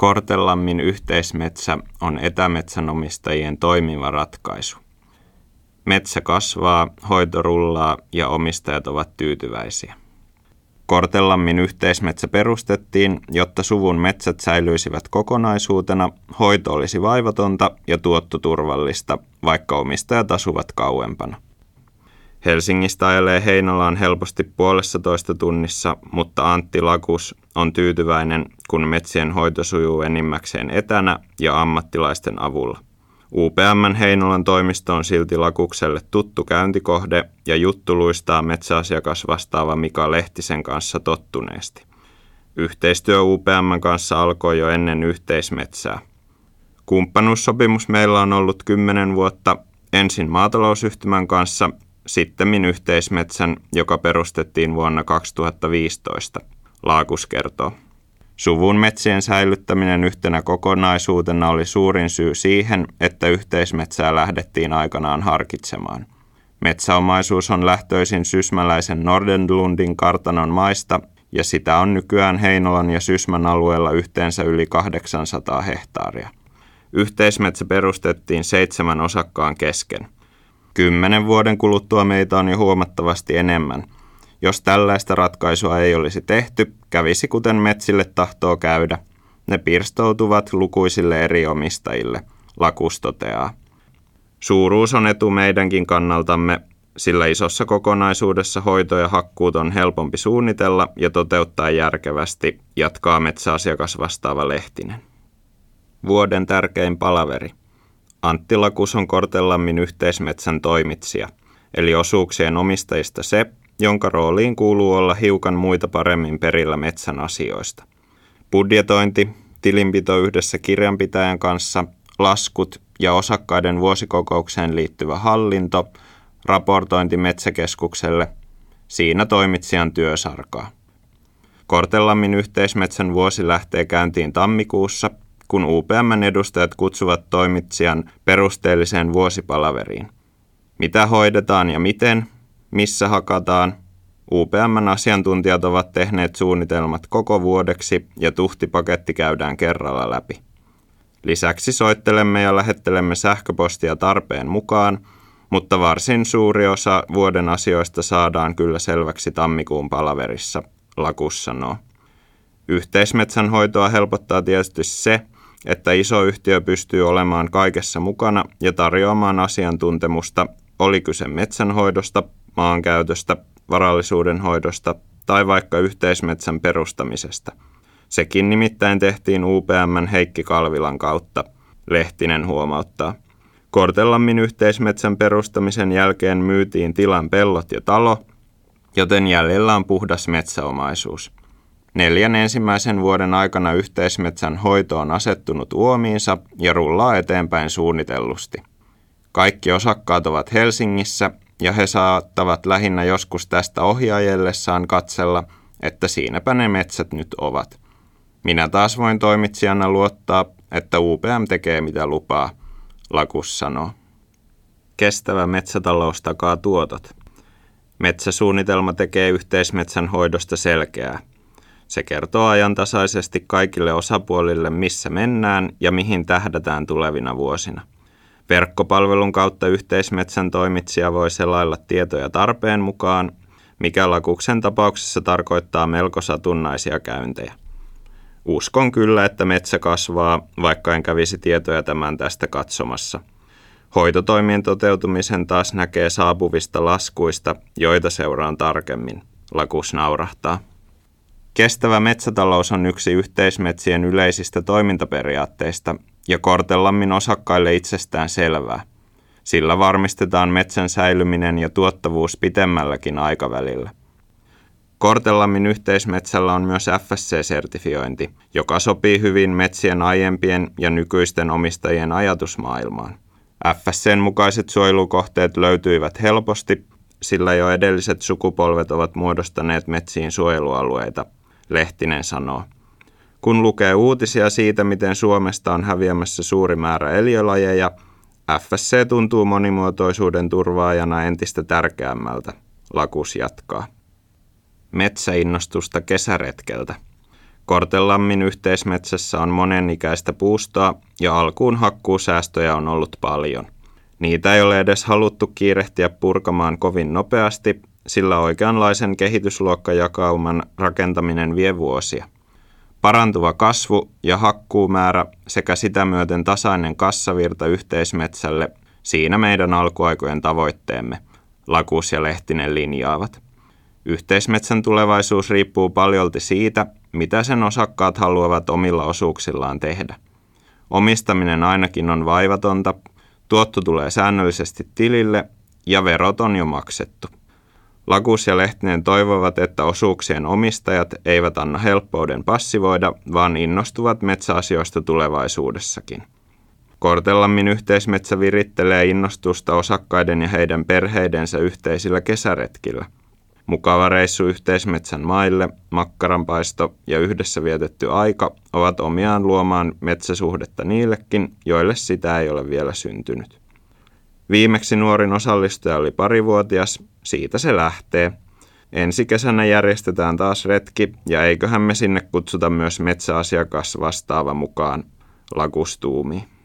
Kortelammin yhteismetsä on etämetsänomistajien toimiva ratkaisu. Metsä kasvaa, hoito rullaa ja omistajat ovat tyytyväisiä. Kortelammin yhteismetsä perustettiin, jotta suvun metsät säilyisivät kokonaisuutena, hoito olisi vaivatonta ja tuotto turvallista, vaikka omistajat asuvat kauempana. Helsingistä ajelee Heinolaan helposti puolessa toista tunnissa, mutta Antti Lakus on tyytyväinen, kun metsien hoito sujuu enimmäkseen etänä ja ammattilaisten avulla. UPM Heinolan toimisto on silti Lakukselle tuttu käyntikohde ja juttu luistaa metsäasiakas vastaava Mika Lehtisen kanssa tottuneesti. Yhteistyö UPM kanssa alkoi jo ennen yhteismetsää. Kumppanuussopimus meillä on ollut kymmenen vuotta, ensin maatalousyhtymän kanssa, sitten yhteismetsän, joka perustettiin vuonna 2015, Laakus kertoo. Suvun metsien säilyttäminen yhtenä kokonaisuutena oli suurin syy siihen, että yhteismetsää lähdettiin aikanaan harkitsemaan. Metsäomaisuus on lähtöisin sysmäläisen Nordenlundin kartanon maista ja sitä on nykyään Heinolan ja Sysmän alueella yhteensä yli 800 hehtaaria. Yhteismetsä perustettiin seitsemän osakkaan kesken. Kymmenen vuoden kuluttua meitä on jo huomattavasti enemmän – jos tällaista ratkaisua ei olisi tehty, kävisi kuten metsille tahtoo käydä. Ne pirstoutuvat lukuisille eri omistajille, Lakus toteaa. Suuruus on etu meidänkin kannaltamme, sillä isossa kokonaisuudessa hoito ja hakkuut on helpompi suunnitella ja toteuttaa järkevästi, jatkaa metsäasiakas vastaava Lehtinen. Vuoden tärkein palaveri. Antti Lakus on Kortelammin yhteismetsän toimitsija, eli osuuksien omistajista se, jonka rooliin kuuluu olla hiukan muita paremmin perillä metsän asioista. Budjetointi, tilinpito yhdessä kirjanpitäjän kanssa, laskut ja osakkaiden vuosikokoukseen liittyvä hallinto, raportointi metsäkeskukselle, siinä toimitsijan työsarkaa. Kortelammin yhteismetsän vuosi lähtee käyntiin tammikuussa, kun UPMn edustajat kutsuvat toimitsijan perusteelliseen vuosipalaveriin. Mitä hoidetaan ja miten, missä hakataan. UPMn asiantuntijat ovat tehneet suunnitelmat koko vuodeksi ja tuhtipaketti käydään kerralla läpi. Lisäksi soittelemme ja lähettelemme sähköpostia tarpeen mukaan, mutta varsin suuri osa vuoden asioista saadaan kyllä selväksi tammikuun palaverissa, Lakus sanoo. Yhteismetsän hoitoa helpottaa tietysti se, että iso yhtiö pystyy olemaan kaikessa mukana ja tarjoamaan asiantuntemusta, oli kyse metsänhoidosta, maankäytöstä, varallisuuden hoidosta tai vaikka yhteismetsän perustamisesta. Sekin nimittäin tehtiin UPMn Heikki Kalvilan kautta, Lehtinen huomauttaa. Kortelammin yhteismetsän perustamisen jälkeen myytiin tilan pellot ja talo, joten jäljellä on puhdas metsäomaisuus. Neljän ensimmäisen vuoden aikana yhteismetsän hoito on asettunut uomiinsa ja rullaa eteenpäin suunnitellusti. Kaikki osakkaat ovat Helsingissä ja he saattavat lähinnä joskus tästä ohjaajellessaan katsella, että siinäpä ne metsät nyt ovat. Minä taas voin toimitsijana luottaa, että UPM tekee mitä lupaa, Lakus sanoo. Kestävä metsätalous takaa tuotot. Metsäsuunnitelma tekee yhteismetsän hoidosta selkeää. Se kertoo ajantasaisesti kaikille osapuolille, missä mennään ja mihin tähdätään tulevina vuosina. Verkkopalvelun kautta yhteismetsän toimitsija voi selailla tietoja tarpeen mukaan, mikä lakuksen tapauksessa tarkoittaa melko satunnaisia käyntejä. Uskon kyllä, että metsä kasvaa, vaikka en kävisi tietoja tämän tästä katsomassa. Hoitotoimien toteutumisen taas näkee saapuvista laskuista, joita seuraan tarkemmin. Lakus naurahtaa. Kestävä metsätalous on yksi yhteismetsien yleisistä toimintaperiaatteista, ja Kortelammin osakkaille itsestään selvää. Sillä varmistetaan metsän säilyminen ja tuottavuus pitemmälläkin aikavälillä. Kortelammin yhteismetsällä on myös FSC-sertifiointi, joka sopii hyvin metsien aiempien ja nykyisten omistajien ajatusmaailmaan. FSCn mukaiset suojelukohteet löytyivät helposti, sillä jo edelliset sukupolvet ovat muodostaneet metsiin suojelualueita, Lehtinen sanoo. Kun lukee uutisia siitä, miten Suomesta on häviämässä suuri määrä eliölajeja, FSC tuntuu monimuotoisuuden turvaajana entistä tärkeämmältä, Lakus jatkaa. Metsäinnostusta kesäretkeltä. Kortelammin yhteismetsässä on monenikäistä puustoa ja alkuun hakkuusäästöjä on ollut paljon. Niitä ei ole edes haluttu kiirehtiä purkamaan kovin nopeasti, sillä oikeanlaisen kehitysluokkajakauman rakentaminen vie vuosia. Parantuva kasvu ja hakkuumäärä sekä sitä myöten tasainen kassavirta yhteismetsälle, siinä meidän alkuaikojen tavoitteemme, Lakus ja Lehtinen linjaavat. Yhteismetsän tulevaisuus riippuu paljolti siitä, mitä sen osakkaat haluavat omilla osuuksillaan tehdä. Omistaminen ainakin on vaivatonta, tuotto tulee säännöllisesti tilille ja verot on jo maksettu. Lakus ja Lehtinen toivovat, että osuuksien omistajat eivät anna helppouden passivoida, vaan innostuvat metsäasioista tulevaisuudessakin. Kortelammin yhteismetsä virittelee innostusta osakkaiden ja heidän perheidensä yhteisillä kesäretkillä. Mukava reissu yhteismetsän maille, makkaranpaisto ja yhdessä vietetty aika ovat omiaan luomaan metsäsuhdetta niillekin, joille sitä ei ole vielä syntynyt. Viimeksi nuorin osallistuja oli parivuotias, siitä se lähtee. Ensi kesänä järjestetään taas retki ja eiköhän me sinne kutsuta myös metsäasiakas vastaava mukaan lakustuumiin.